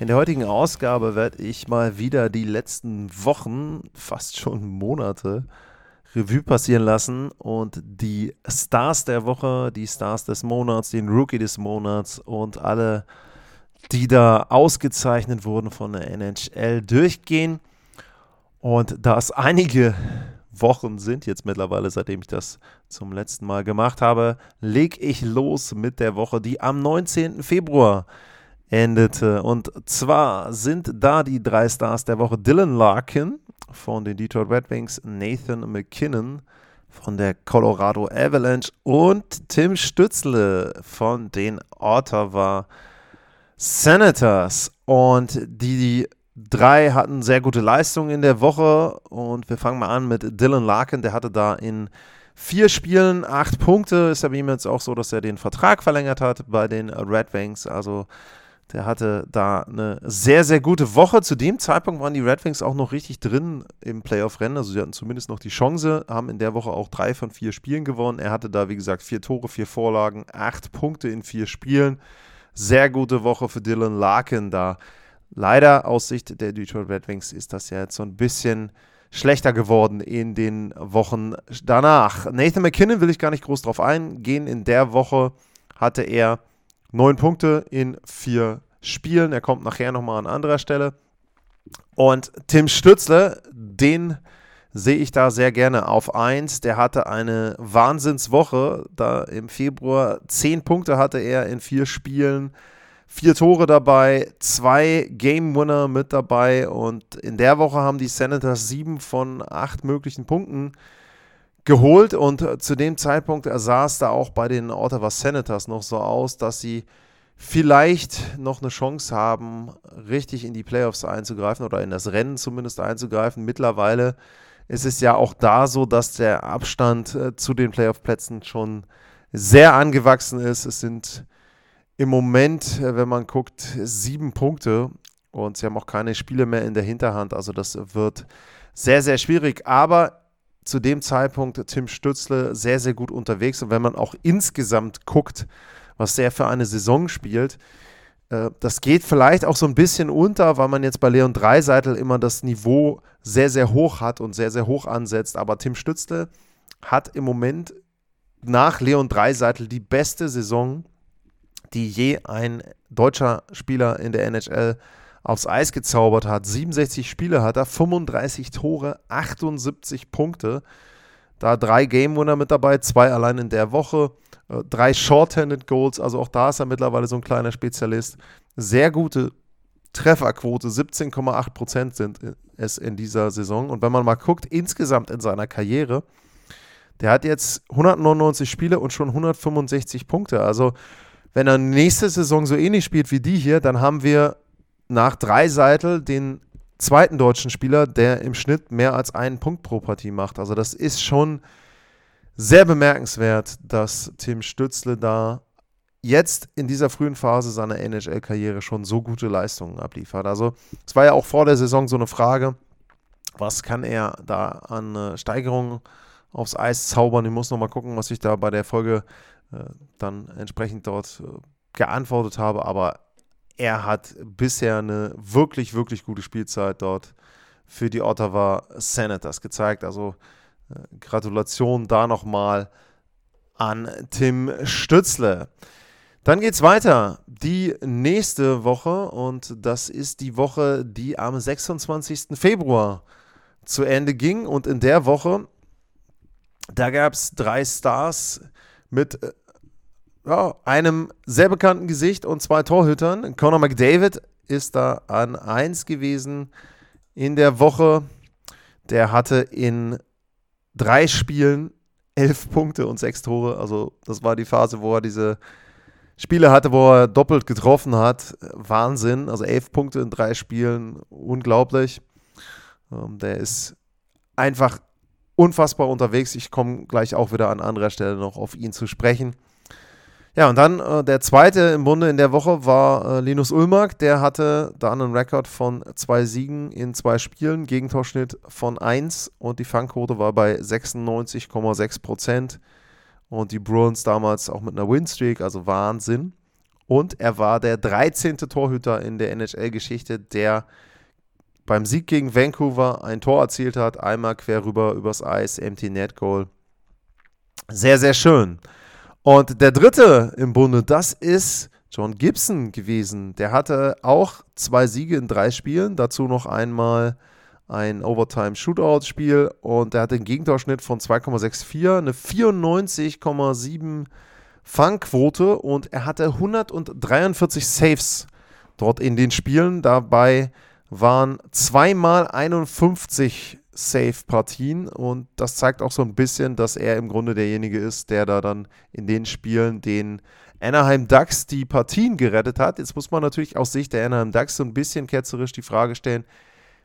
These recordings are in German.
In der heutigen Ausgabe werde ich mal wieder die letzten Wochen, fast schon Monate, Revue passieren lassen und die Stars der Woche, die Stars des Monats, den Rookie des Monats und alle, die da ausgezeichnet wurden von der NHL, durchgehen. Und da es einige Wochen sind jetzt mittlerweile, seitdem ich das zum letzten Mal gemacht habe, lege ich los mit der Woche, die am 19. Februar endete. Und zwar sind da die drei Stars der Woche Dylan Larkin von den Detroit Red Wings, Nathan McKinnon von der Colorado Avalanche und Tim Stützle von den Ottawa Senators. Und die drei hatten sehr gute Leistungen in der Woche. Und wir fangen mal an mit Dylan Larkin. Der hatte da in vier Spielen acht Punkte. Ist ja bei ihm jetzt auch so, dass er den Vertrag verlängert hat bei den Red Wings. Also der hatte da eine sehr, sehr gute Woche. Zu dem Zeitpunkt waren die Red Wings auch noch richtig drin im Playoff-Rennen. Also sie hatten zumindest noch die Chance, haben in der Woche auch drei von vier Spielen gewonnen. Er hatte da, wie gesagt, vier Tore, vier Vorlagen, acht Punkte in vier Spielen. Sehr gute Woche für Dylan Larkin da. Leider aus Sicht der Detroit Red Wings ist das ja jetzt so ein bisschen schlechter geworden in den Wochen danach. Nathan McKinnon will ich gar nicht groß drauf eingehen. In der Woche hatte er Neun Punkte in vier Spielen. Er kommt nachher nochmal an anderer Stelle. Und Tim Stützle, den sehe ich da sehr gerne auf 1. Der hatte eine Wahnsinnswoche. Da im Februar zehn Punkte hatte er in vier Spielen. Vier Tore dabei, zwei Game Winner mit dabei und in der Woche haben die Senators sieben von acht möglichen Punkten geholt und äh, zu dem Zeitpunkt sah es da auch bei den Ottawa Senators noch so aus, dass sie vielleicht noch eine Chance haben, richtig in die Playoffs einzugreifen oder in das Rennen zumindest einzugreifen. Mittlerweile ist es ja auch da so, dass der Abstand äh, zu den Playoff-Plätzen schon sehr angewachsen ist. Es sind im Moment, äh, wenn man guckt, sieben Punkte und sie haben auch keine Spiele mehr in der Hinterhand. Also das wird sehr, sehr schwierig. Aber zu dem Zeitpunkt Tim Stützle sehr, sehr gut unterwegs. Und wenn man auch insgesamt guckt, was der für eine Saison spielt, äh, das geht vielleicht auch so ein bisschen unter, weil man jetzt bei Leon Dreiseitel immer das Niveau sehr, sehr hoch hat und sehr, sehr hoch ansetzt. Aber Tim Stützle hat im Moment nach Leon Dreiseitel die beste Saison, die je ein deutscher Spieler in der NHL aufs Eis gezaubert hat. 67 Spiele hat er, 35 Tore, 78 Punkte. Da drei Game Winner mit dabei, zwei allein in der Woche, äh, drei Short-Handed Goals, also auch da ist er mittlerweile so ein kleiner Spezialist. Sehr gute Trefferquote, 17,8% sind es in dieser Saison. Und wenn man mal guckt, insgesamt in seiner Karriere, der hat jetzt 199 Spiele und schon 165 Punkte. Also, wenn er nächste Saison so ähnlich spielt wie die hier, dann haben wir nach Dreiseitel den zweiten deutschen Spieler, der im Schnitt mehr als einen Punkt pro Partie macht. Also das ist schon sehr bemerkenswert, dass Tim Stützle da jetzt in dieser frühen Phase seiner NHL-Karriere schon so gute Leistungen abliefert. Also es war ja auch vor der Saison so eine Frage, was kann er da an äh, Steigerungen aufs Eis zaubern? Ich muss nochmal gucken, was ich da bei der Folge äh, dann entsprechend dort äh, geantwortet habe, aber er hat bisher eine wirklich, wirklich gute Spielzeit dort für die Ottawa Senators gezeigt. Also äh, Gratulation da nochmal an Tim Stützle. Dann geht es weiter. Die nächste Woche und das ist die Woche, die am 26. Februar zu Ende ging. Und in der Woche, da gab es drei Stars mit äh, ja, einem sehr bekannten Gesicht und zwei Torhütern. Conor McDavid ist da an 1 gewesen in der Woche. Der hatte in drei Spielen elf Punkte und sechs Tore. Also das war die Phase, wo er diese Spiele hatte, wo er doppelt getroffen hat. Wahnsinn. Also elf Punkte in drei Spielen. Unglaublich. Ähm, der ist einfach unfassbar unterwegs. Ich komme gleich auch wieder an anderer Stelle noch auf ihn zu sprechen. Ja, und dann äh, der zweite im Bunde in der Woche war äh, Linus Ulmark. Der hatte da einen Rekord von zwei Siegen in zwei Spielen, Gegentorschnitt von 1 und die Fangquote war bei 96,6 Prozent. Und die Bruins damals auch mit einer Winstreak, also Wahnsinn. Und er war der 13. Torhüter in der NHL-Geschichte, der beim Sieg gegen Vancouver ein Tor erzielt hat. Einmal quer rüber übers Eis, Empty Net Goal. Sehr, sehr schön. Und der dritte im Bunde, das ist John Gibson gewesen. Der hatte auch zwei Siege in drei Spielen, dazu noch einmal ein Overtime-Shootout-Spiel und der hatte einen Gegentorschnitt von 2,64, eine 94,7 Fangquote und er hatte 143 Saves dort in den Spielen. Dabei waren zweimal 51 Safe-Partien und das zeigt auch so ein bisschen, dass er im Grunde derjenige ist, der da dann in den Spielen den Anaheim Ducks die Partien gerettet hat. Jetzt muss man natürlich aus Sicht der Anaheim Ducks so ein bisschen ketzerisch die Frage stellen,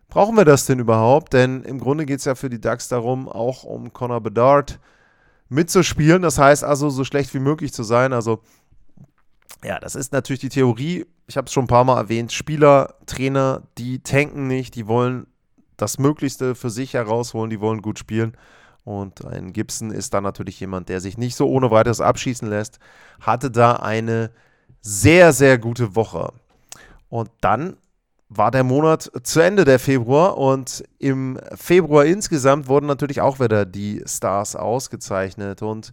brauchen wir das denn überhaupt? Denn im Grunde geht es ja für die Ducks darum, auch um Connor Bedard mitzuspielen. Das heißt also, so schlecht wie möglich zu sein. Also ja, das ist natürlich die Theorie. Ich habe es schon ein paar Mal erwähnt. Spieler, Trainer, die tanken nicht, die wollen das Möglichste für sich herausholen, die wollen gut spielen. Und ein Gibson ist dann natürlich jemand, der sich nicht so ohne weiteres abschießen lässt. Hatte da eine sehr, sehr gute Woche. Und dann war der Monat zu Ende, der Februar. Und im Februar insgesamt wurden natürlich auch wieder die Stars ausgezeichnet. Und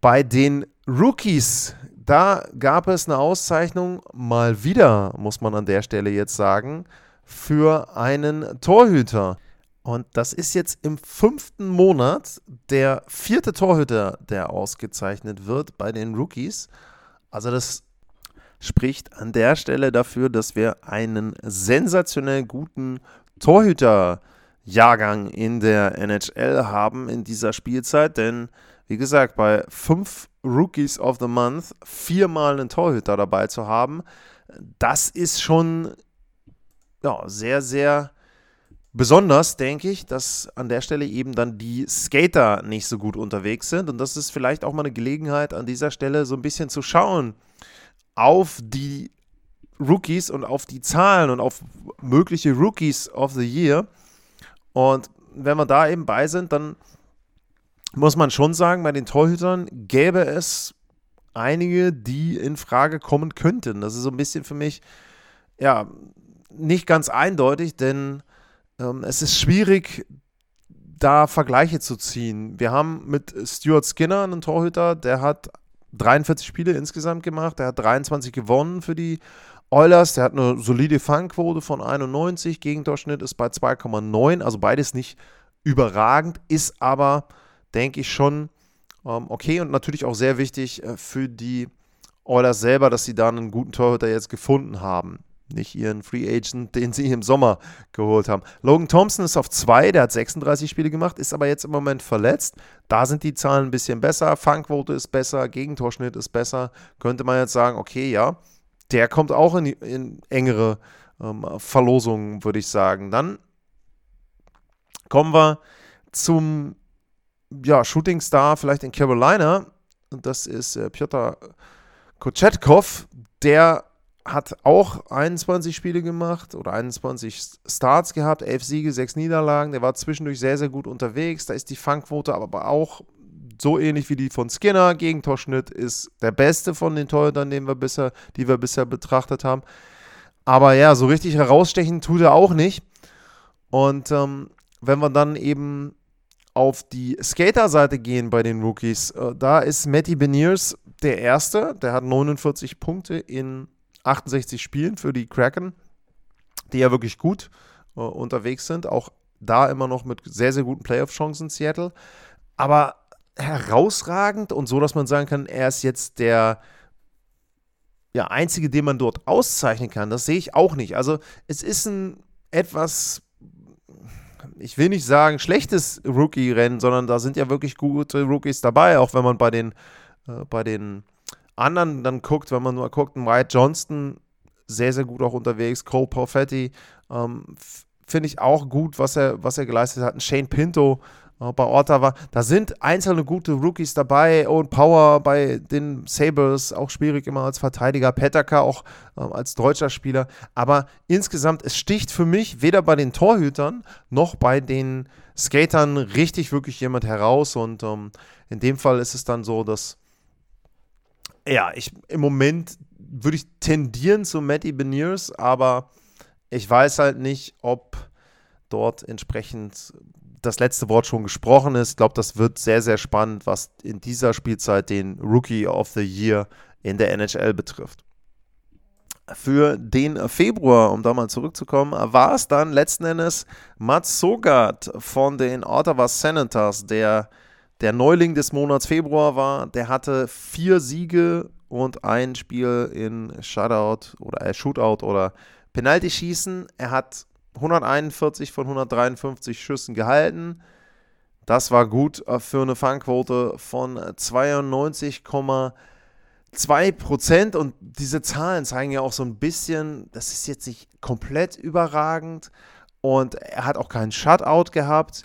bei den Rookies, da gab es eine Auszeichnung, mal wieder, muss man an der Stelle jetzt sagen für einen Torhüter. Und das ist jetzt im fünften Monat der vierte Torhüter, der ausgezeichnet wird bei den Rookies. Also das spricht an der Stelle dafür, dass wir einen sensationell guten Torhüterjahrgang in der NHL haben in dieser Spielzeit. Denn wie gesagt, bei fünf Rookies of the Month viermal einen Torhüter dabei zu haben, das ist schon ja, sehr, sehr besonders, denke ich, dass an der Stelle eben dann die Skater nicht so gut unterwegs sind. Und das ist vielleicht auch mal eine Gelegenheit, an dieser Stelle so ein bisschen zu schauen auf die Rookies und auf die Zahlen und auf mögliche Rookies of the Year. Und wenn wir da eben bei sind, dann muss man schon sagen, bei den Torhütern gäbe es einige, die in Frage kommen könnten. Das ist so ein bisschen für mich, ja, nicht ganz eindeutig, denn ähm, es ist schwierig, da Vergleiche zu ziehen. Wir haben mit Stuart Skinner einen Torhüter, der hat 43 Spiele insgesamt gemacht, der hat 23 gewonnen für die Oilers, der hat eine solide Fangquote von 91, Gegentorschnitt ist bei 2,9, also beides nicht überragend, ist aber, denke ich, schon ähm, okay und natürlich auch sehr wichtig äh, für die Oilers selber, dass sie da einen guten Torhüter jetzt gefunden haben nicht ihren Free Agent, den sie im Sommer geholt haben. Logan Thompson ist auf 2, der hat 36 Spiele gemacht, ist aber jetzt im Moment verletzt. Da sind die Zahlen ein bisschen besser, Fangquote ist besser, Gegentorschnitt ist besser. Könnte man jetzt sagen, okay, ja, der kommt auch in, in engere ähm, Verlosungen, würde ich sagen. Dann kommen wir zum ja, Shooting Star vielleicht in Carolina. Und das ist äh, Piotr Kochetkov, der hat auch 21 Spiele gemacht oder 21 Starts gehabt, 11 Siege, 6 Niederlagen. Der war zwischendurch sehr, sehr gut unterwegs. Da ist die Fangquote aber auch so ähnlich wie die von Skinner. Gegentorschnitt ist der beste von den Torhütern, den wir bisher, die wir bisher betrachtet haben. Aber ja, so richtig herausstechen tut er auch nicht. Und ähm, wenn wir dann eben auf die Skater-Seite gehen bei den Rookies, äh, da ist Matty Beniers der Erste. Der hat 49 Punkte in 68 Spielen für die Kraken, die ja wirklich gut äh, unterwegs sind. Auch da immer noch mit sehr, sehr guten Playoff-Chancen Seattle. Aber herausragend und so, dass man sagen kann, er ist jetzt der ja, einzige, den man dort auszeichnen kann. Das sehe ich auch nicht. Also es ist ein etwas, ich will nicht sagen schlechtes Rookie-Rennen, sondern da sind ja wirklich gute Rookies dabei, auch wenn man bei den, äh, bei den anderen dann guckt, wenn man nur guckt, Wyatt Johnston sehr, sehr gut auch unterwegs, Cole Perfetti, ähm, finde ich auch gut, was er, was er geleistet hat. Ein Shane Pinto äh, bei Ottawa. Da sind einzelne gute Rookies dabei. Owen Power bei den Sabres, auch schwierig immer als Verteidiger. Petaka auch äh, als deutscher Spieler. Aber insgesamt, es sticht für mich weder bei den Torhütern noch bei den Skatern richtig wirklich jemand heraus. Und ähm, in dem Fall ist es dann so, dass ja, ich im Moment würde ich tendieren zu Matty Beniers, aber ich weiß halt nicht, ob dort entsprechend das letzte Wort schon gesprochen ist. Ich glaube, das wird sehr, sehr spannend, was in dieser Spielzeit den Rookie of the Year in der NHL betrifft. Für den Februar, um da mal zurückzukommen, war es dann letzten Endes Mats Sogard von den Ottawa Senators, der der Neuling des Monats Februar war. Der hatte vier Siege und ein Spiel in Shutout oder äh, Shootout oder Penalty schießen. Er hat 141 von 153 Schüssen gehalten. Das war gut äh, für eine Fangquote von 92,2 Prozent. Und diese Zahlen zeigen ja auch so ein bisschen, das ist jetzt nicht komplett überragend. Und er hat auch keinen Shutout gehabt.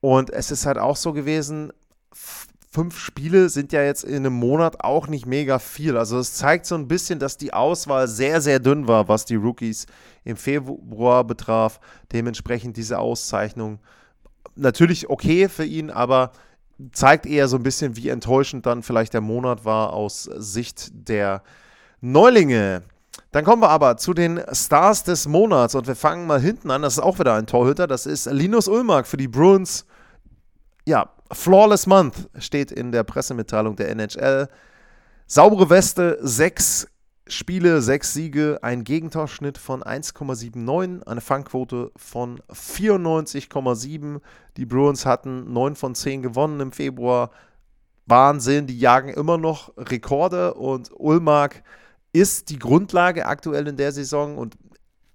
Und es ist halt auch so gewesen, fünf Spiele sind ja jetzt in einem Monat auch nicht mega viel. Also es zeigt so ein bisschen, dass die Auswahl sehr, sehr dünn war, was die Rookies im Februar betraf. Dementsprechend diese Auszeichnung natürlich okay für ihn, aber zeigt eher so ein bisschen, wie enttäuschend dann vielleicht der Monat war aus Sicht der Neulinge. Dann kommen wir aber zu den Stars des Monats und wir fangen mal hinten an. Das ist auch wieder ein Torhüter. Das ist Linus Ulmark für die Bruins. Ja, Flawless Month steht in der Pressemitteilung der NHL. Saubere Weste, sechs Spiele, sechs Siege, ein Gegentorschnitt von 1,79, eine Fangquote von 94,7. Die Bruins hatten 9 von 10 gewonnen im Februar. Wahnsinn, die jagen immer noch Rekorde und Ulmark ist die Grundlage aktuell in der Saison und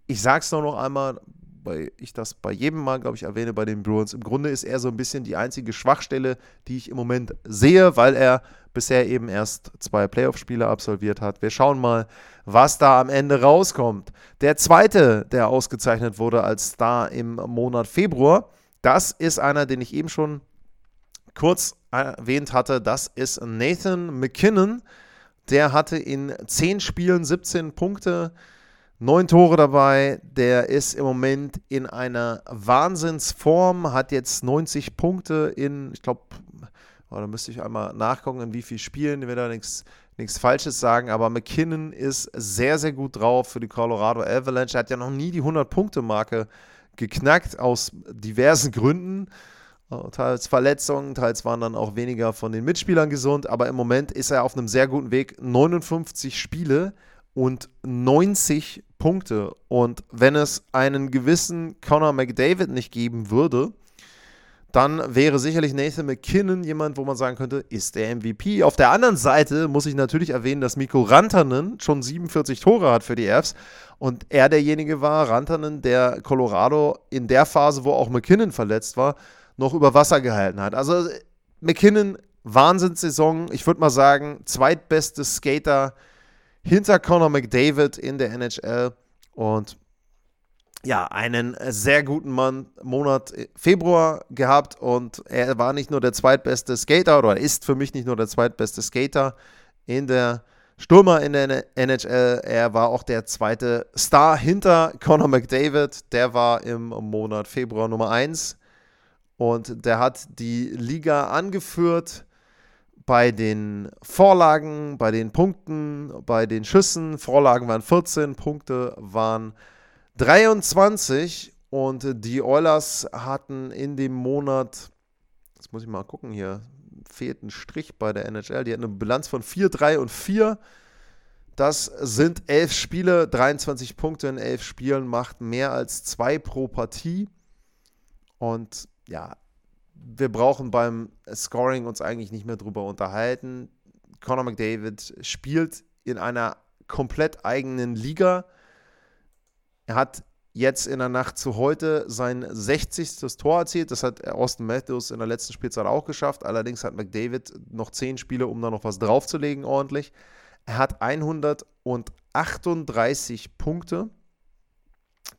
ich sage es noch einmal, weil ich das bei jedem Mal, glaube ich, erwähne bei den Bruins. Im Grunde ist er so ein bisschen die einzige Schwachstelle, die ich im Moment sehe, weil er bisher eben erst zwei Playoff-Spiele absolviert hat. Wir schauen mal, was da am Ende rauskommt. Der zweite, der ausgezeichnet wurde als Star im Monat Februar, das ist einer, den ich eben schon kurz erwähnt hatte. Das ist Nathan McKinnon. Der hatte in zehn Spielen 17 Punkte. Neun Tore dabei, der ist im Moment in einer Wahnsinnsform, hat jetzt 90 Punkte in, ich glaube, oh, da müsste ich einmal nachgucken, in wie vielen Spielen, ich will da nichts Falsches sagen, aber McKinnon ist sehr, sehr gut drauf für die Colorado Avalanche. Er hat ja noch nie die 100-Punkte-Marke geknackt, aus diversen Gründen. Äh, teils Verletzungen, teils waren dann auch weniger von den Mitspielern gesund, aber im Moment ist er auf einem sehr guten Weg. 59 Spiele und 90 Punkte. Und wenn es einen gewissen Conor McDavid nicht geben würde, dann wäre sicherlich Nathan McKinnon jemand, wo man sagen könnte, ist der MVP. Auf der anderen Seite muss ich natürlich erwähnen, dass Mikko Rantanen schon 47 Tore hat für die Fs und er derjenige war, Rantanen, der Colorado in der Phase, wo auch McKinnon verletzt war, noch über Wasser gehalten hat. Also McKinnon, Wahnsinnssaison. Ich würde mal sagen, zweitbestes Skater hinter Conor McDavid in der NHL und ja, einen sehr guten Mann, Monat Februar gehabt. Und er war nicht nur der zweitbeste Skater oder ist für mich nicht nur der zweitbeste Skater in der Stürmer in der NHL, er war auch der zweite Star hinter Conor McDavid, der war im Monat Februar Nummer 1 und der hat die Liga angeführt bei den Vorlagen, bei den Punkten, bei den Schüssen. Vorlagen waren 14, Punkte waren 23 und die Oilers hatten in dem Monat, jetzt muss ich mal gucken hier, fehlt ein Strich bei der NHL, die hatten eine Bilanz von 4, 3 und 4. Das sind 11 Spiele, 23 Punkte in 11 Spielen, macht mehr als 2 pro Partie. Und ja, wir brauchen beim Scoring uns eigentlich nicht mehr drüber unterhalten. Conor McDavid spielt in einer komplett eigenen Liga. Er hat jetzt in der Nacht zu heute sein 60. Tor erzielt. Das hat Austin Matthews in der letzten Spielzeit auch geschafft. Allerdings hat McDavid noch 10 Spiele, um da noch was draufzulegen ordentlich. Er hat 138 Punkte.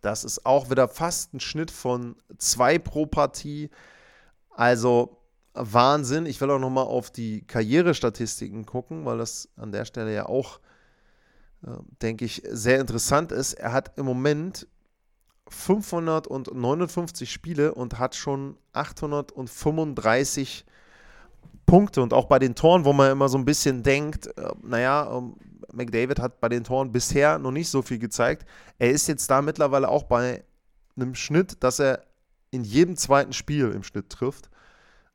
Das ist auch wieder fast ein Schnitt von 2 pro Partie. Also Wahnsinn. Ich will auch nochmal auf die Karrierestatistiken gucken, weil das an der Stelle ja auch, äh, denke ich, sehr interessant ist. Er hat im Moment 559 Spiele und hat schon 835 Punkte. Und auch bei den Toren, wo man immer so ein bisschen denkt, äh, naja, ähm, McDavid hat bei den Toren bisher noch nicht so viel gezeigt. Er ist jetzt da mittlerweile auch bei einem Schnitt, dass er in jedem zweiten Spiel im Schnitt trifft.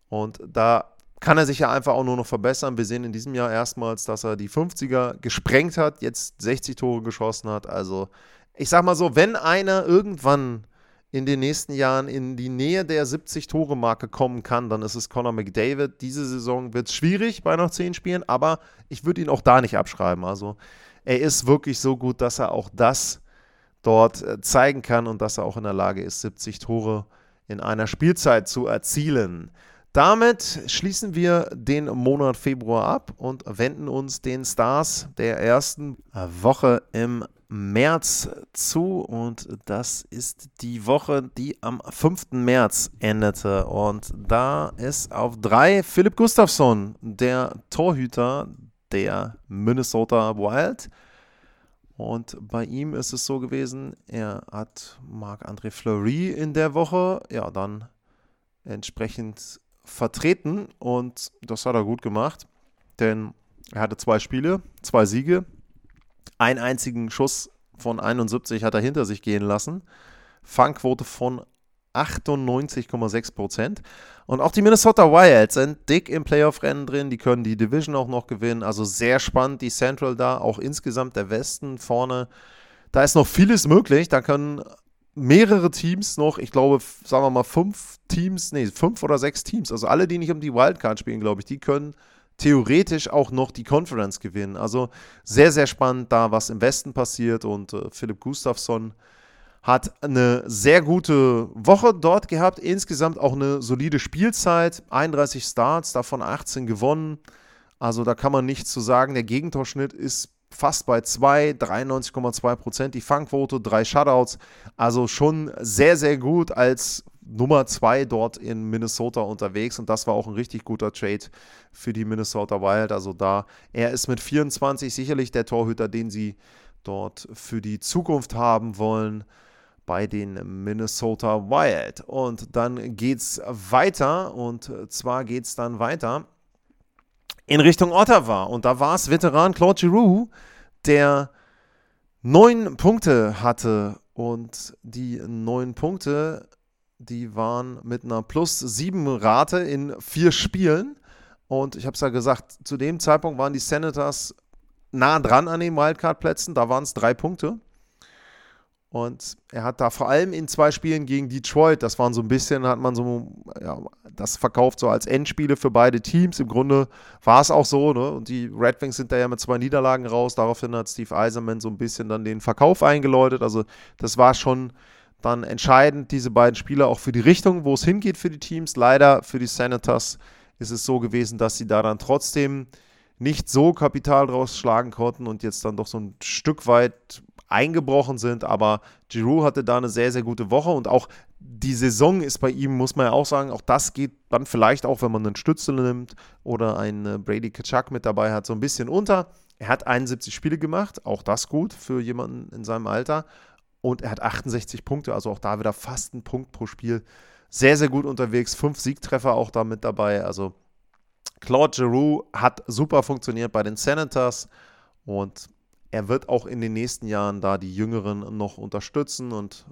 Und da kann er sich ja einfach auch nur noch verbessern. Wir sehen in diesem Jahr erstmals, dass er die 50er gesprengt hat, jetzt 60 Tore geschossen hat. Also ich sag mal so, wenn einer irgendwann in den nächsten Jahren in die Nähe der 70-Tore-Marke kommen kann, dann ist es Conor McDavid. Diese Saison wird es schwierig bei noch 10 Spielen, aber ich würde ihn auch da nicht abschreiben. Also er ist wirklich so gut, dass er auch das dort äh, zeigen kann und dass er auch in der Lage ist, 70 Tore in einer Spielzeit zu erzielen. Damit schließen wir den Monat Februar ab und wenden uns den Stars der ersten Woche im März zu und das ist die Woche, die am 5. März endete. Und da ist auf drei Philipp Gustafsson, der Torhüter der Minnesota Wild. Und bei ihm ist es so gewesen, er hat Marc-André Fleury in der Woche, ja, dann entsprechend vertreten und das hat er gut gemacht, denn er hatte zwei Spiele, zwei Siege, einen einzigen Schuss von 71 hat er hinter sich gehen lassen, Fangquote von 98,6 Prozent. Und auch die Minnesota Wild sind dick im Playoff-Rennen drin. Die können die Division auch noch gewinnen. Also sehr spannend, die Central da. Auch insgesamt der Westen vorne. Da ist noch vieles möglich. Da können mehrere Teams noch, ich glaube, sagen wir mal fünf Teams, nee, fünf oder sechs Teams, also alle, die nicht um die Wildcard spielen, glaube ich, die können theoretisch auch noch die Conference gewinnen. Also sehr, sehr spannend da, was im Westen passiert und äh, Philipp Gustafsson hat eine sehr gute Woche dort gehabt, insgesamt auch eine solide Spielzeit, 31 Starts, davon 18 gewonnen. Also da kann man nichts zu sagen. Der Gegentorschnitt ist fast bei 2, 93,2 Prozent. Die Fangquote, drei Shutouts. Also schon sehr, sehr gut als Nummer 2 dort in Minnesota unterwegs. Und das war auch ein richtig guter Trade für die Minnesota Wild. Also da, er ist mit 24 sicherlich der Torhüter, den sie dort für die Zukunft haben wollen bei den Minnesota Wild. Und dann geht es weiter und zwar geht es dann weiter in Richtung Ottawa. Und da war es Veteran Claude Giroux, der neun Punkte hatte. Und die neun Punkte, die waren mit einer plus sieben Rate in vier Spielen. Und ich habe es ja gesagt, zu dem Zeitpunkt waren die Senators nah dran an den Wildcard-Plätzen. Da waren es drei Punkte. Und er hat da vor allem in zwei Spielen gegen Detroit, das waren so ein bisschen, hat man so, ja, das verkauft so als Endspiele für beide Teams. Im Grunde war es auch so, ne? Und die Red Wings sind da ja mit zwei Niederlagen raus. Daraufhin hat Steve Eiserman so ein bisschen dann den Verkauf eingeläutet. Also, das war schon dann entscheidend, diese beiden Spiele auch für die Richtung, wo es hingeht für die Teams. Leider für die Senators ist es so gewesen, dass sie da dann trotzdem nicht so Kapital draus schlagen konnten und jetzt dann doch so ein Stück weit eingebrochen sind, aber Giroud hatte da eine sehr, sehr gute Woche und auch die Saison ist bei ihm, muss man ja auch sagen, auch das geht dann vielleicht auch, wenn man einen Stützel nimmt oder einen Brady Kachuk mit dabei hat, so ein bisschen unter. Er hat 71 Spiele gemacht, auch das gut für jemanden in seinem Alter. Und er hat 68 Punkte, also auch da wieder fast ein Punkt pro Spiel. Sehr, sehr gut unterwegs. Fünf Siegtreffer auch da mit dabei. Also Claude Giroux hat super funktioniert bei den Senators und er wird auch in den nächsten Jahren da die Jüngeren noch unterstützen und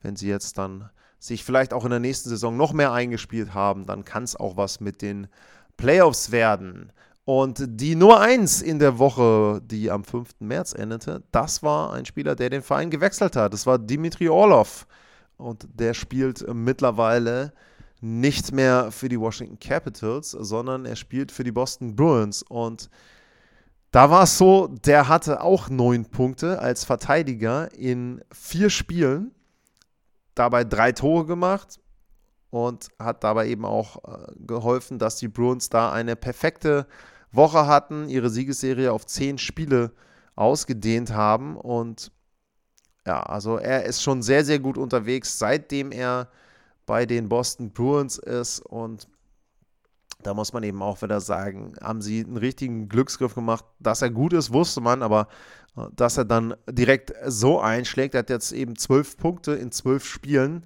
wenn sie jetzt dann sich vielleicht auch in der nächsten Saison noch mehr eingespielt haben, dann kann es auch was mit den Playoffs werden. Und die Nummer 1 in der Woche, die am 5. März endete, das war ein Spieler, der den Verein gewechselt hat. Das war Dimitri Orlov. Und der spielt mittlerweile nicht mehr für die Washington Capitals, sondern er spielt für die Boston Bruins. Und da war es so, der hatte auch neun Punkte als Verteidiger in vier Spielen, dabei drei Tore gemacht und hat dabei eben auch äh, geholfen, dass die Bruins da eine perfekte Woche hatten, ihre Siegesserie auf zehn Spiele ausgedehnt haben und ja, also er ist schon sehr, sehr gut unterwegs, seitdem er bei den Boston Bruins ist. Und da muss man eben auch wieder sagen, haben sie einen richtigen Glücksgriff gemacht. Dass er gut ist, wusste man, aber äh, dass er dann direkt so einschlägt, er hat jetzt eben zwölf Punkte in zwölf Spielen,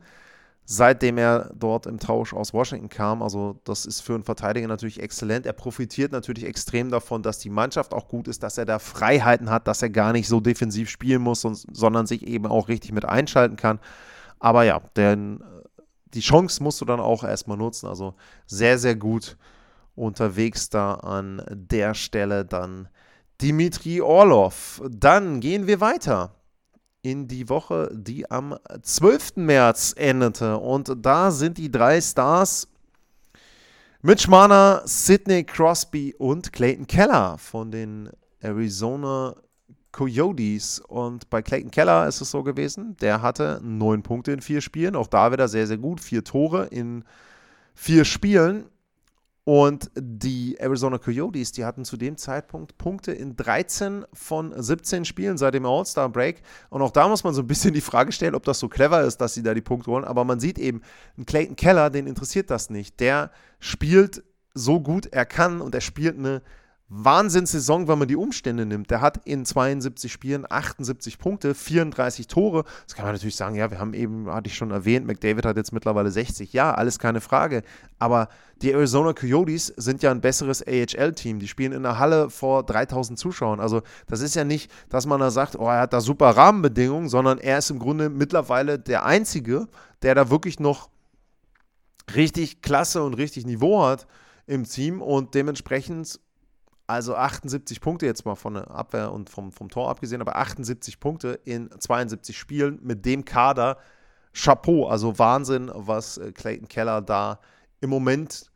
seitdem er dort im Tausch aus Washington kam. Also das ist für einen Verteidiger natürlich exzellent. Er profitiert natürlich extrem davon, dass die Mannschaft auch gut ist, dass er da Freiheiten hat, dass er gar nicht so defensiv spielen muss, sondern sich eben auch richtig mit einschalten kann. Aber ja, denn die Chance musst du dann auch erstmal nutzen. Also sehr, sehr gut unterwegs da an der Stelle dann Dimitri Orlov. Dann gehen wir weiter in die Woche, die am 12. März endete. Und da sind die drei Stars Mitch Marner, Sidney Crosby und Clayton Keller von den Arizona Coyotes. Und bei Clayton Keller ist es so gewesen, der hatte neun Punkte in vier Spielen. Auch da wieder sehr, sehr gut. Vier Tore in vier Spielen. Und die Arizona Coyotes, die hatten zu dem Zeitpunkt Punkte in 13 von 17 Spielen seit dem All-Star-Break. Und auch da muss man so ein bisschen die Frage stellen, ob das so clever ist, dass sie da die Punkte holen. Aber man sieht eben, Clayton Keller, den interessiert das nicht. Der spielt so gut er kann und er spielt eine Wahnsinnssaison, wenn man die Umstände nimmt. Der hat in 72 Spielen 78 Punkte, 34 Tore. Das kann man natürlich sagen, ja, wir haben eben, hatte ich schon erwähnt, McDavid hat jetzt mittlerweile 60. Ja, alles keine Frage. Aber die Arizona Coyotes sind ja ein besseres AHL-Team. Die spielen in der Halle vor 3000 Zuschauern. Also das ist ja nicht, dass man da sagt, oh, er hat da super Rahmenbedingungen, sondern er ist im Grunde mittlerweile der Einzige, der da wirklich noch richtig Klasse und richtig Niveau hat im Team und dementsprechend also 78 Punkte jetzt mal von der Abwehr und vom, vom Tor abgesehen, aber 78 Punkte in 72 Spielen mit dem Kader. Chapeau, also Wahnsinn, was äh, Clayton Keller da im Moment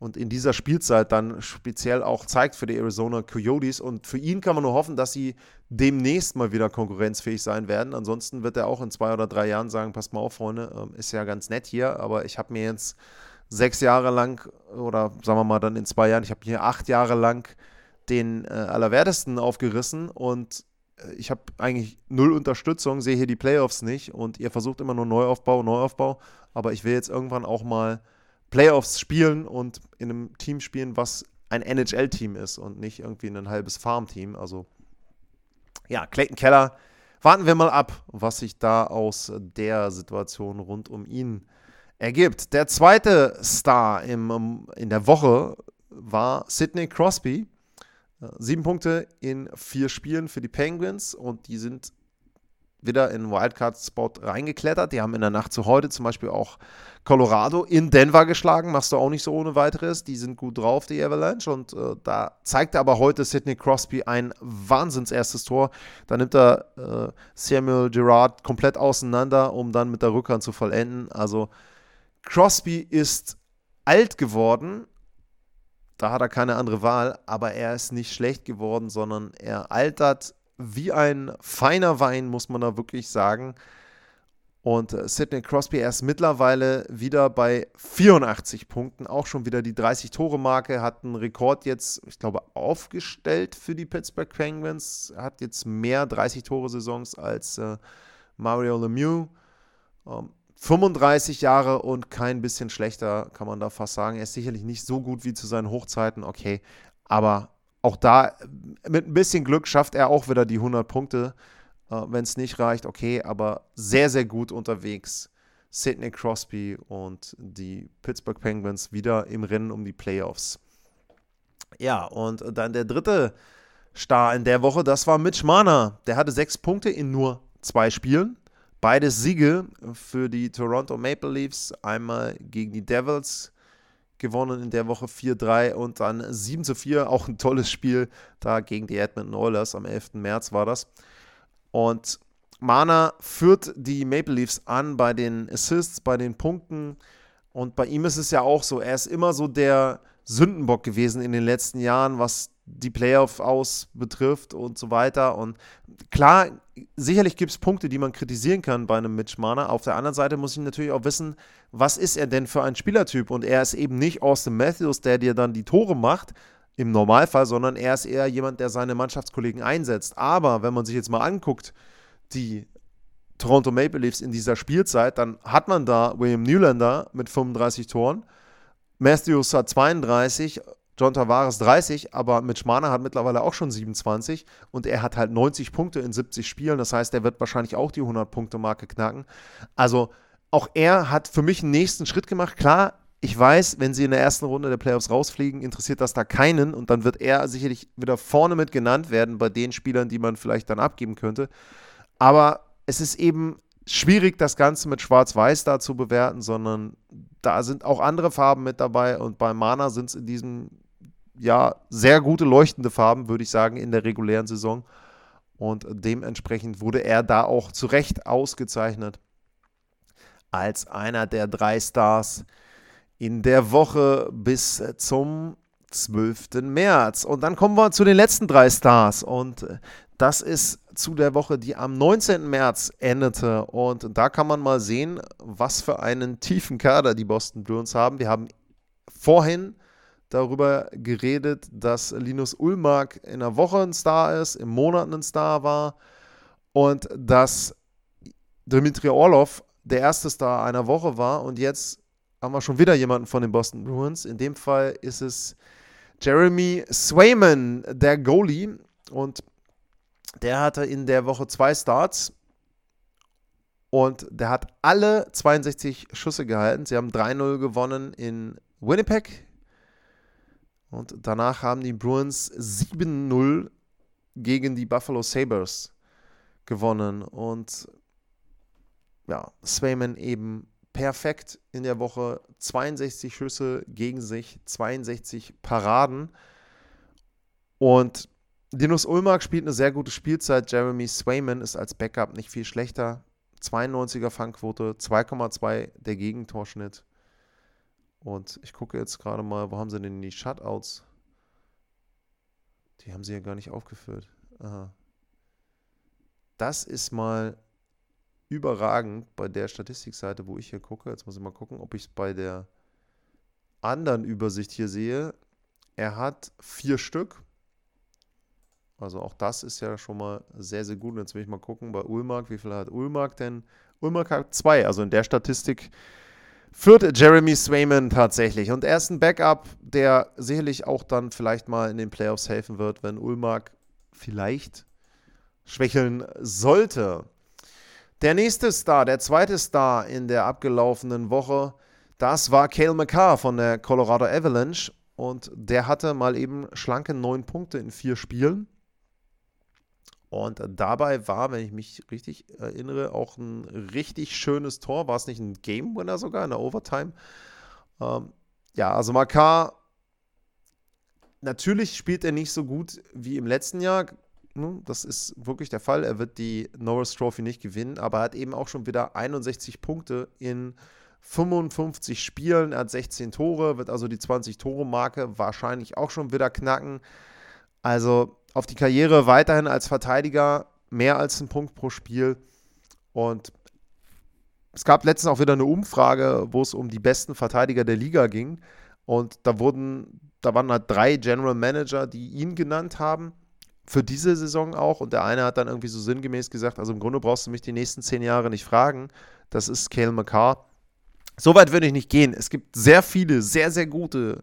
und in dieser Spielzeit dann speziell auch zeigt für die Arizona Coyotes. Und für ihn kann man nur hoffen, dass sie demnächst mal wieder konkurrenzfähig sein werden. Ansonsten wird er auch in zwei oder drei Jahren sagen, passt mal auf, Freunde, ähm, ist ja ganz nett hier, aber ich habe mir jetzt sechs Jahre lang oder sagen wir mal dann in zwei Jahren, ich habe hier acht Jahre lang den äh, Allerwertesten aufgerissen und äh, ich habe eigentlich null Unterstützung, sehe hier die Playoffs nicht und ihr versucht immer nur Neuaufbau, Neuaufbau, aber ich will jetzt irgendwann auch mal Playoffs spielen und in einem Team spielen, was ein NHL-Team ist und nicht irgendwie ein halbes Farm-Team. Also ja, Clayton Keller, warten wir mal ab, was sich da aus der Situation rund um ihn ergibt. Der zweite Star im, in der Woche war Sidney Crosby. Äh, sieben Punkte in vier Spielen für die Penguins und die sind wieder in Wildcard-Spot reingeklettert. Die haben in der Nacht zu heute zum Beispiel auch Colorado in Denver geschlagen. Machst du auch nicht so ohne weiteres. Die sind gut drauf, die Avalanche. Und äh, da zeigte aber heute Sidney Crosby ein wahnsinns erstes Tor. Da nimmt er äh, Samuel Gerard komplett auseinander, um dann mit der Rückhand zu vollenden. Also Crosby ist alt geworden. Da hat er keine andere Wahl, aber er ist nicht schlecht geworden, sondern er altert wie ein feiner Wein, muss man da wirklich sagen. Und äh, Sidney Crosby, er ist mittlerweile wieder bei 84 Punkten, auch schon wieder die 30-Tore-Marke, hat einen Rekord jetzt, ich glaube, aufgestellt für die Pittsburgh Penguins, hat jetzt mehr 30-Tore-Saisons als äh, Mario Lemieux. Ähm, 35 Jahre und kein bisschen schlechter, kann man da fast sagen. Er ist sicherlich nicht so gut wie zu seinen Hochzeiten, okay, aber auch da mit ein bisschen Glück schafft er auch wieder die 100 Punkte. Äh, Wenn es nicht reicht, okay, aber sehr, sehr gut unterwegs. Sidney Crosby und die Pittsburgh Penguins wieder im Rennen um die Playoffs. Ja, und dann der dritte Star in der Woche, das war Mitch Marner. Der hatte sechs Punkte in nur zwei Spielen. Beide Siege für die Toronto Maple Leafs. Einmal gegen die Devils gewonnen in der Woche 4-3 und dann 7 zu 4, auch ein tolles Spiel da gegen die Edmonton Oilers am 11. März war das. Und Mana führt die Maple Leafs an bei den Assists, bei den Punkten und bei ihm ist es ja auch so, er ist immer so der Sündenbock gewesen in den letzten Jahren, was die Playoff aus betrifft und so weiter. Und klar, sicherlich gibt es Punkte, die man kritisieren kann bei einem Mitch Marner. Auf der anderen Seite muss ich natürlich auch wissen, was ist er denn für ein Spielertyp? Und er ist eben nicht Austin Matthews, der dir dann die Tore macht, im Normalfall, sondern er ist eher jemand, der seine Mannschaftskollegen einsetzt. Aber wenn man sich jetzt mal anguckt, die Toronto Maple Leafs in dieser Spielzeit, dann hat man da William Nylander mit 35 Toren, Matthews hat 32, John Tavares 30, aber Mitch Marner hat mittlerweile auch schon 27 und er hat halt 90 Punkte in 70 Spielen. Das heißt, er wird wahrscheinlich auch die 100-Punkte-Marke knacken. Also auch er hat für mich einen nächsten Schritt gemacht. Klar, ich weiß, wenn sie in der ersten Runde der Playoffs rausfliegen, interessiert das da keinen und dann wird er sicherlich wieder vorne mit genannt werden bei den Spielern, die man vielleicht dann abgeben könnte. Aber es ist eben schwierig, das Ganze mit Schwarz-Weiß da zu bewerten, sondern da sind auch andere Farben mit dabei und bei Mana sind es in diesem ja, sehr gute leuchtende Farben, würde ich sagen, in der regulären Saison. Und dementsprechend wurde er da auch zu Recht ausgezeichnet als einer der drei Stars in der Woche bis zum 12. März. Und dann kommen wir zu den letzten drei Stars. Und das ist zu der Woche, die am 19. März endete. Und da kann man mal sehen, was für einen tiefen Kader die Boston Bruins haben. Wir haben vorhin darüber geredet, dass Linus Ulmark in der Woche ein Star ist, im Monat ein Star war und dass Dmitri Orlov der erste Star einer Woche war und jetzt haben wir schon wieder jemanden von den Boston Bruins. In dem Fall ist es Jeremy Swayman, der Goalie und der hatte in der Woche zwei Starts und der hat alle 62 Schüsse gehalten. Sie haben 3-0 gewonnen in Winnipeg und danach haben die Bruins 7-0 gegen die Buffalo Sabres gewonnen. Und ja, Swayman eben perfekt in der Woche. 62 Schüsse gegen sich, 62 Paraden. Und Linus Ulmark spielt eine sehr gute Spielzeit. Jeremy Swayman ist als Backup nicht viel schlechter. 92er Fangquote, 2,2 der Gegentorschnitt. Und ich gucke jetzt gerade mal, wo haben sie denn die Shutouts? Die haben sie ja gar nicht aufgeführt. Aha. Das ist mal überragend bei der Statistikseite, wo ich hier gucke. Jetzt muss ich mal gucken, ob ich es bei der anderen Übersicht hier sehe. Er hat vier Stück. Also auch das ist ja schon mal sehr, sehr gut. Und jetzt will ich mal gucken bei Ulmark, wie viel hat Ulmark denn? Ulmark hat zwei. Also in der Statistik führt Jeremy Swayman tatsächlich. Und er ist ein Backup, der sicherlich auch dann vielleicht mal in den Playoffs helfen wird, wenn Ulmark vielleicht schwächeln sollte. Der nächste Star, der zweite Star in der abgelaufenen Woche, das war Cale McCarr von der Colorado Avalanche. Und der hatte mal eben schlanke neun Punkte in vier Spielen. Und dabei war, wenn ich mich richtig erinnere, auch ein richtig schönes Tor. War es nicht ein Game Winner sogar in der Overtime? Ähm, ja, also Makar, natürlich spielt er nicht so gut wie im letzten Jahr. Ne? Das ist wirklich der Fall. Er wird die Norris Trophy nicht gewinnen, aber er hat eben auch schon wieder 61 Punkte in 55 Spielen. Er hat 16 Tore, wird also die 20-Tore-Marke wahrscheinlich auch schon wieder knacken. Also auf die Karriere weiterhin als Verteidiger mehr als ein Punkt pro Spiel. Und es gab letztens auch wieder eine Umfrage, wo es um die besten Verteidiger der Liga ging. Und da wurden, da waren halt drei General Manager, die ihn genannt haben. Für diese Saison auch. Und der eine hat dann irgendwie so sinngemäß gesagt: Also im Grunde brauchst du mich die nächsten zehn Jahre nicht fragen. Das ist Cale McCarr. So weit würde ich nicht gehen. Es gibt sehr viele, sehr, sehr gute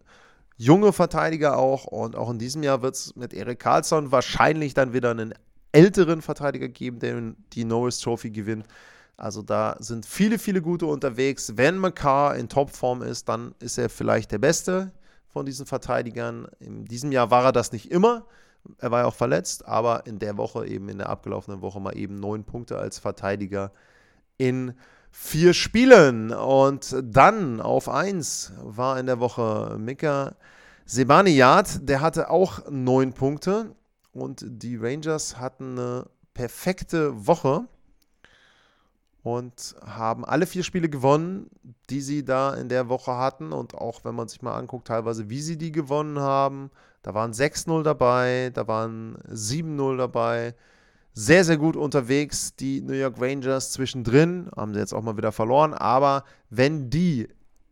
junge Verteidiger auch. Und auch in diesem Jahr wird es mit Erik Karlsson wahrscheinlich dann wieder einen älteren Verteidiger geben, der die Norris Trophy gewinnt. Also da sind viele, viele gute unterwegs. Wenn McCarr in Topform ist, dann ist er vielleicht der Beste von diesen Verteidigern. In diesem Jahr war er das nicht immer. Er war ja auch verletzt, aber in der Woche, eben in der abgelaufenen Woche, mal eben neun Punkte als Verteidiger in vier Spielen. Und dann auf eins war in der Woche Mika Sebaniat, der hatte auch neun Punkte. Und die Rangers hatten eine perfekte Woche und haben alle vier Spiele gewonnen, die sie da in der Woche hatten. Und auch wenn man sich mal anguckt, teilweise wie sie die gewonnen haben, da waren 6-0 dabei, da waren 7-0 dabei sehr, sehr gut unterwegs. Die New York Rangers zwischendrin haben sie jetzt auch mal wieder verloren. Aber wenn die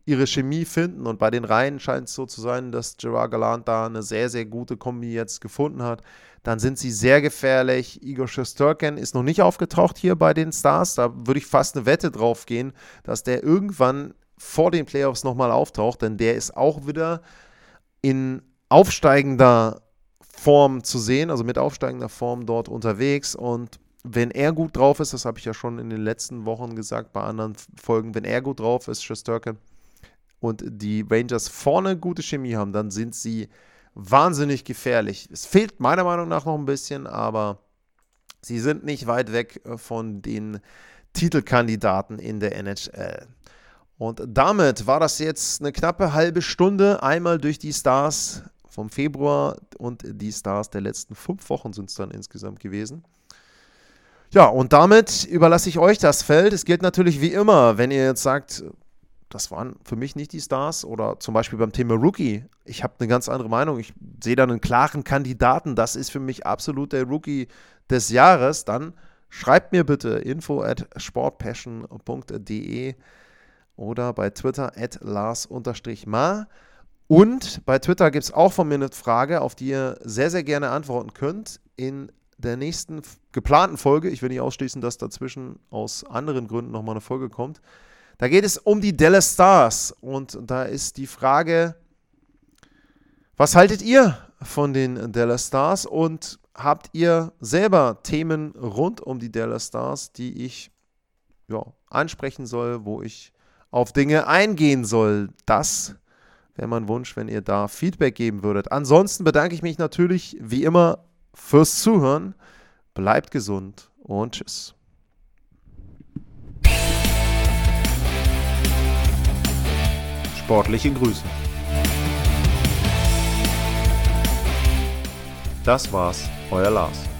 ihre Chemie finden. Und bei den Reihen scheint es so zu sein, dass Gerard Gallant da eine sehr, sehr gute Kombi jetzt gefunden hat. Dann sind sie sehr gefährlich. Igor Shesterkin ist noch nicht aufgetaucht hier bei den Stars. Da würde ich fast eine Wette drauf gehen, dass der irgendwann vor den Playoffs nochmal auftaucht, denn der ist auch wieder in aufsteigender Form zu sehen, also mit aufsteigender Form dort unterwegs. Und wenn er gut drauf ist, das habe ich ja schon in den letzten Wochen gesagt bei anderen Folgen, wenn er gut drauf ist, Shesterkin, und die Rangers vorne gute Chemie haben, dann sind sie wahnsinnig gefährlich. Es fehlt meiner Meinung nach noch ein bisschen, aber sie sind nicht weit weg äh, von den Titelkandidaten in der NHL. Und damit war das jetzt eine knappe halbe Stunde einmal durch die Stars vom Februar und die Stars der letzten fünf Wochen sind es dann insgesamt gewesen. Ja, und damit überlasse ich euch das Feld. Es gilt natürlich wie immer, wenn ihr jetzt sagt, das waren für mich nicht die Stars. Oder zum Beispiel beim Thema Rookie. Ich habe eine ganz andere Meinung. Ich sehe da einen klaren Kandidaten. Das ist für mich absolut der Rookie des Jahres. Dann schreibt mir bitte info at sportpassion.de oder bei Twitter at lars-ma. Und bei Twitter gibt es auch von mir eine Frage, auf die ihr sehr, sehr gerne antworten könnt. In der nächsten geplanten Folge, ich will nicht ausschließen, dass dazwischen aus anderen Gründen nochmal eine Folge kommt, da geht es um die Dallas Stars und da ist die Frage, was haltet ihr von den Dallas Stars und habt ihr selber Themen rund um die Dallas Stars, die ich ja, ansprechen soll, wo ich auf Dinge eingehen soll? Das wäre mein Wunsch, wenn ihr da Feedback geben würdet. Ansonsten bedanke ich mich natürlich wie immer fürs Zuhören. Bleibt gesund und tschüss. Sportliche Grüße. Das war's, euer Lars.